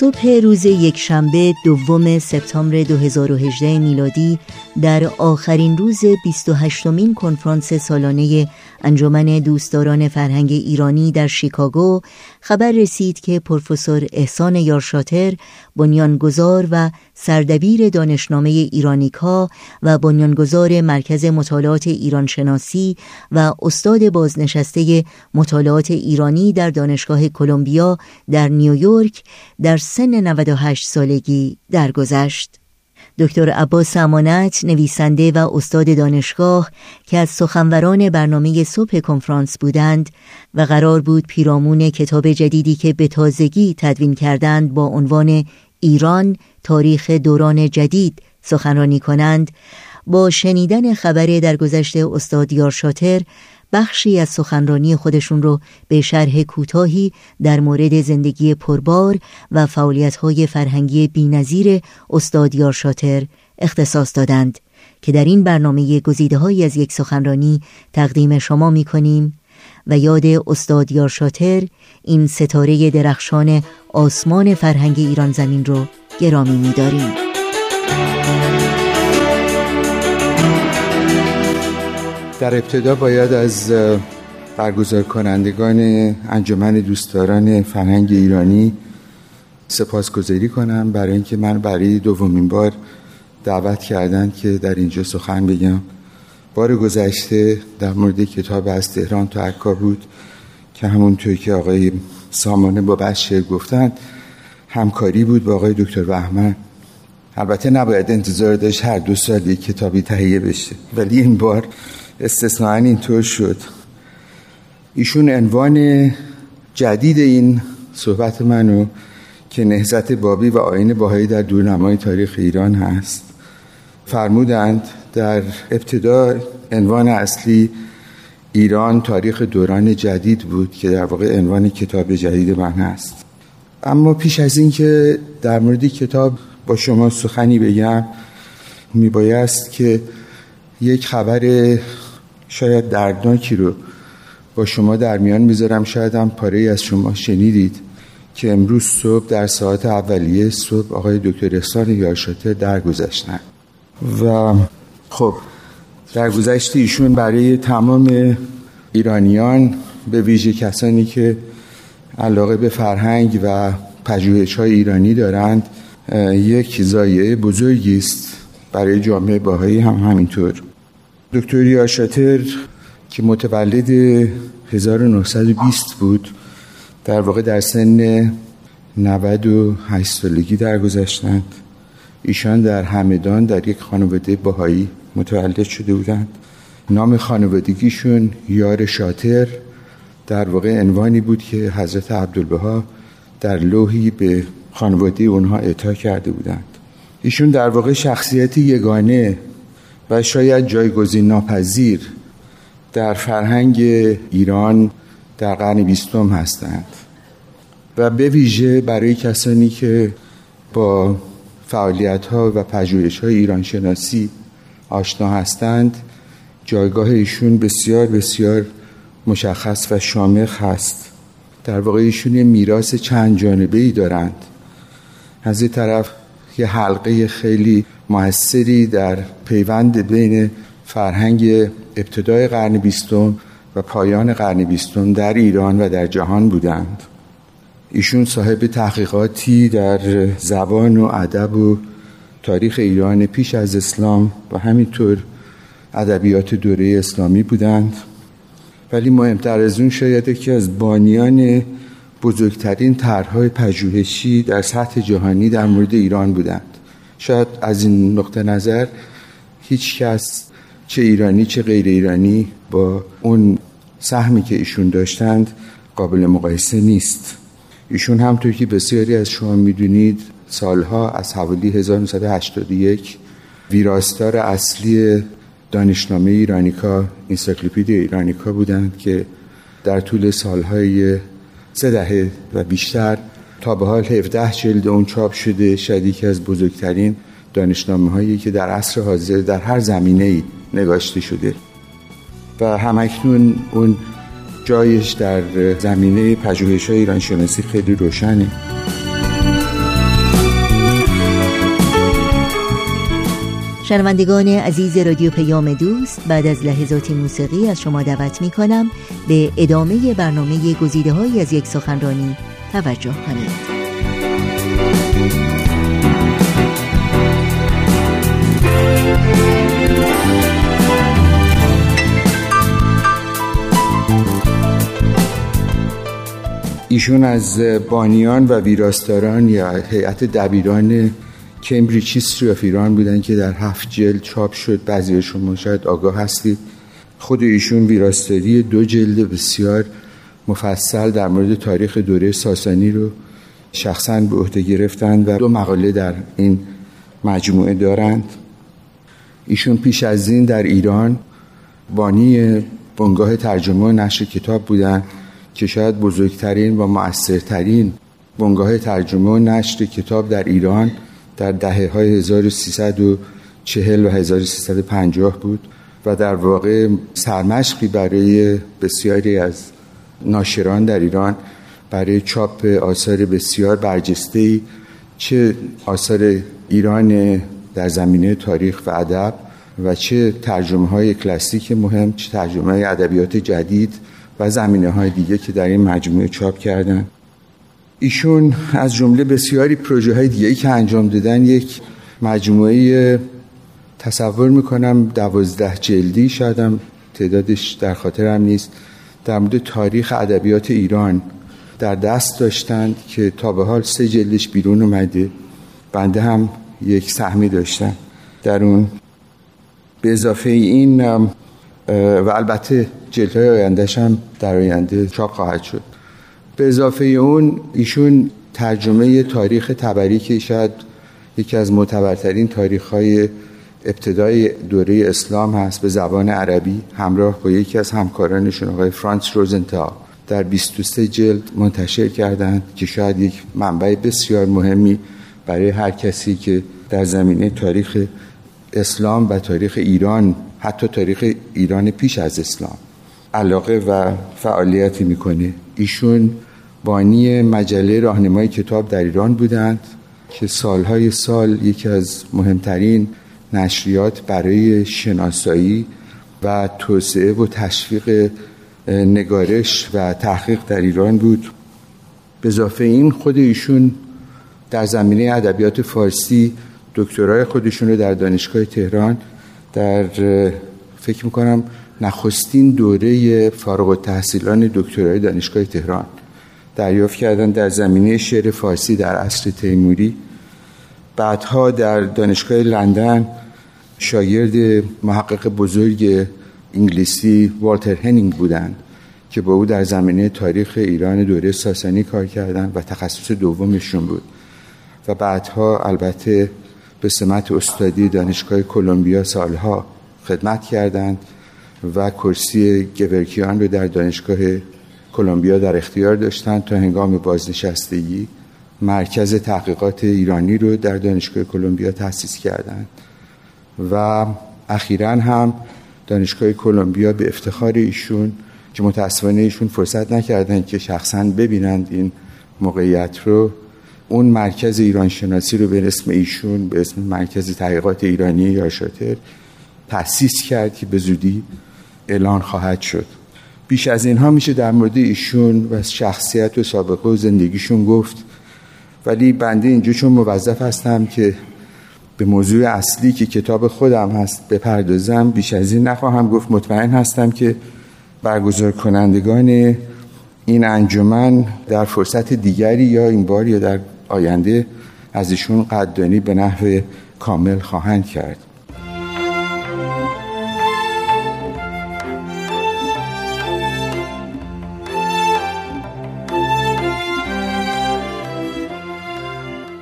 صبح روز یکشنبه دوم سپتامبر 2018 میلادی در آخرین روز 28 مین کنفرانس سالانه انجمن دوستداران فرهنگ ایرانی در شیکاگو خبر رسید که پروفسور احسان یارشاتر بنیانگذار و سردبیر دانشنامه ایرانیکا و بنیانگذار مرکز مطالعات ایرانشناسی و استاد بازنشسته مطالعات ایرانی در دانشگاه کلمبیا در نیویورک در سن 98 سالگی درگذشت. دکتر عباس امانت نویسنده و استاد دانشگاه که از سخنوران برنامه صبح کنفرانس بودند و قرار بود پیرامون کتاب جدیدی که به تازگی تدوین کردند با عنوان ایران تاریخ دوران جدید سخنرانی کنند با شنیدن خبر درگذشت استاد یارشاتر بخشی از سخنرانی خودشون رو به شرح کوتاهی در مورد زندگی پربار و فعالیت‌های فرهنگی بینظیر استاد یارشاتر اختصاص دادند که در این برنامه گزیده از یک سخنرانی تقدیم شما می کنیم و یاد استاد یارشاتر این ستاره درخشان آسمان فرهنگ ایران زمین رو گرامی می در ابتدا باید از برگزار کنندگان انجمن دوستداران فرهنگ ایرانی سپاسگزاری کنم. برای اینکه من برای دومین بار دعوت کردن که در اینجا سخن بگم. بار گذشته در مورد کتاب از تهران تا عکا بود که همونطور که آقای سامانه با بشر گفتند همکاری بود با آقای دکتر بهمن. البته نباید انتظار داشت هر دو سال یک کتابی تهیه بشه. ولی این بار استثناء اینطور شد. ایشون عنوان جدید این صحبت منو که نهزت بابی و آین باهایی در دورنمای تاریخ ایران هست فرمودند در ابتدا عنوان اصلی ایران تاریخ دوران جدید بود که در واقع عنوان کتاب جدید من هست. اما پیش از اینکه در مورد کتاب با شما سخنی بگم میبایست که یک خبر شاید دردناکی رو با شما در میان می‌ذارم. شاید هم پاره از شما شنیدید که امروز صبح در ساعت اولیه صبح آقای دکتر احسان یارشاتر درگذشتن. و خب درگذشت ایشون برای تمام ایرانیان به ویژه کسانی که علاقه به فرهنگ و پژوهش های ایرانی دارند یک زایه بزرگی است برای جامعه باهایی هم همینطور. دکتر یاشاتر که متولد 1920 بود در واقع در سن 98 سالگی درگذشتند. ایشان در همدان در یک خانواده باهایی متولد شده بودند. نام خانوادگیشون یار شاتر در واقع عنوانی بود که حضرت عبدالبها در لوحی به خانواده اونها اعطا کرده بودند. ایشون در واقع شخصیت یگانه و شاید جایگزین ناپذیر در فرهنگ ایران در قرن بیستم هستند. و به ویژه برای کسانی که با فعالیت ها و پژوهش های ایران شناسی آشنا هستند جایگاه ایشون بسیار بسیار مشخص و شامخ هست. در واقع ایشون میراث چند جانبه ای دارند. از این طرف یه حلقه خیلی موثری در پیوند بین فرهنگ ابتدای قرن بیستم و پایان قرن بیستم در ایران و در جهان بودند. ایشون صاحب تحقیقاتی در زبان و ادب و تاریخ ایران پیش از اسلام و همینطور ادبیات دوره اسلامی بودند. ولی مهمتر از اون شاید که از بانیان بزرگترین طرحهای پژوهشی در سطح جهانی در مورد ایران بودند. شاید از این نقطه نظر هیچ کس چه ایرانی چه غیر ایرانی با اون سهمی که ایشون داشتند قابل مقایسه نیست. ایشون همطور که بسیاری از شما می‌دونید سالها از حوالی 1981 ویراستار اصلی دانشنامه ایرانیکا انسایکلوپدی ایرانیکا بودند که در طول سالهای سه دهه و بیشتر تا به حال 17 جلد اون چاپ شده شاید یکی از بزرگترین دانشنامه هایی که در عصر حاضر در هر زمینه ای نگاشته شده. و همکنون اون جایش در زمینه پژوهش های ایران شناسی خیلی روشنه. شنوندگان عزیز رادیو پیام دوست بعد از لحظاتی موسیقی از شما دعوت می کنم به ادامه برنامه گزیده های از یک سخنرانی توجه کنید. ایشون از بانیان و ویراستاران یا هیئت دبیران کمبریج هیستری آف ایران بودن که در هفت جلد چاپ شد. بعضی شما شاید آگاه هستید. خود ایشون ویراستاری دو جلد بسیار مفصل در مورد تاریخ دوره ساسانی رو شخصا به عهده گرفتند و دو مقاله در این مجموعه دارند. ایشون پیش از این در ایران بانی بنگاه ترجمه و نشر کتاب بودند که شاید بزرگترین و مؤثرترین بنگاه ترجمه و نشر کتاب در ایران در دهه های 1340 و 1350 بود و در واقع سرمشقی برای بسیاری از ناشران در ایران برای چاپ آثار بسیار برجسته چه آثار ایران در زمینه تاریخ و ادب و چه ترجمه های کلاسیک مهم چه ترجمه های ادبیات جدید و زمینه های دیگه که در این مجموعه چاپ کردن. ایشون از جمله بسیاری پروژه های دیگه که انجام دادن یک مجموعه تصور می‌کنم دوازده جلدی شایدم تعدادش در خاطرم نیست در مورد تاریخ ادبیات ایران در دست داشتند که تا به حال سه جلدش بیرون اومده. بنده هم یک سهمی داشتم در اون به اضافه این و البته جلد های آیندهش هم در آینده چاپ خواهد شد. به اضافه اون ایشون ترجمه تاریخ تبری که شاید یکی از معتبرترین تاریخ های ابتدای دوره اسلام هست به زبان عربی همراه با یکی از همکارانشون آقای فرانس روزنتا در 23 جلد منتشر کردند که شاید یک منبع بسیار مهمی برای هر کسی که در زمینه تاریخ اسلام و تاریخ ایران حتی تاریخ ایران پیش از اسلام علاقه و فعالیتی می‌کنه. ایشون بانی مجله راهنمای کتاب در ایران بودند که سالهای سال یکی از مهمترین نشریات برای شناسایی و توسعه و تشویق نگارش و تحقیق در ایران بود. به اضافه این خود ایشون در زمینه ادبیات فارسی دکترای خودشون رو در دانشگاه تهران در فکر می‌کنم نخستین دوره فارغ التحصیلان دکترای دانشگاه تهران دریافت کردن در زمینه شعر فارسی در عصر تیموری. بعدها در دانشگاه لندن شاگرد محقق بزرگ انگلیسی والتر هنینگ بودند که با او در زمینه تاریخ ایران دوره ساسانی کار کردند و تخصص دومشون بود. و بعدها البته به سمت استادی دانشگاه کلمبیا سالها خدمت کردند و کرسی گورکیان رو در دانشگاه کلمبیا در اختیار داشتند تا هنگام بازنشستگی مرکز تحقیقات ایرانی رو در دانشگاه کلمبیا تأسیس کردند و اخیرا هم دانشگاه کلمبیا به افتخار ایشون که متاسفانه ایشون فرصت نکردند که شخصا ببینند این موقعیت رو اون مرکز ایران شناسی رو به اسم ایشون به اسم مرکز تحقیقات ایرانی یا شاتر تأسیس کرد که به زودی اعلان خواهد شد. بیش از اینها میشه در مورد ایشون و شخصیت و سابقه و زندگیشون گفت. ولی بنده اینجا چون موظف هستم که به موضوع اصلی که کتاب خودم هست بپردازم بیش از این نخواهم گفت. مطمئن هستم که برگزار کنندگان این انجمن در فرصت دیگری یا این بار یا در آینده از ایشون قدردانی به نحو کامل خواهند کرد.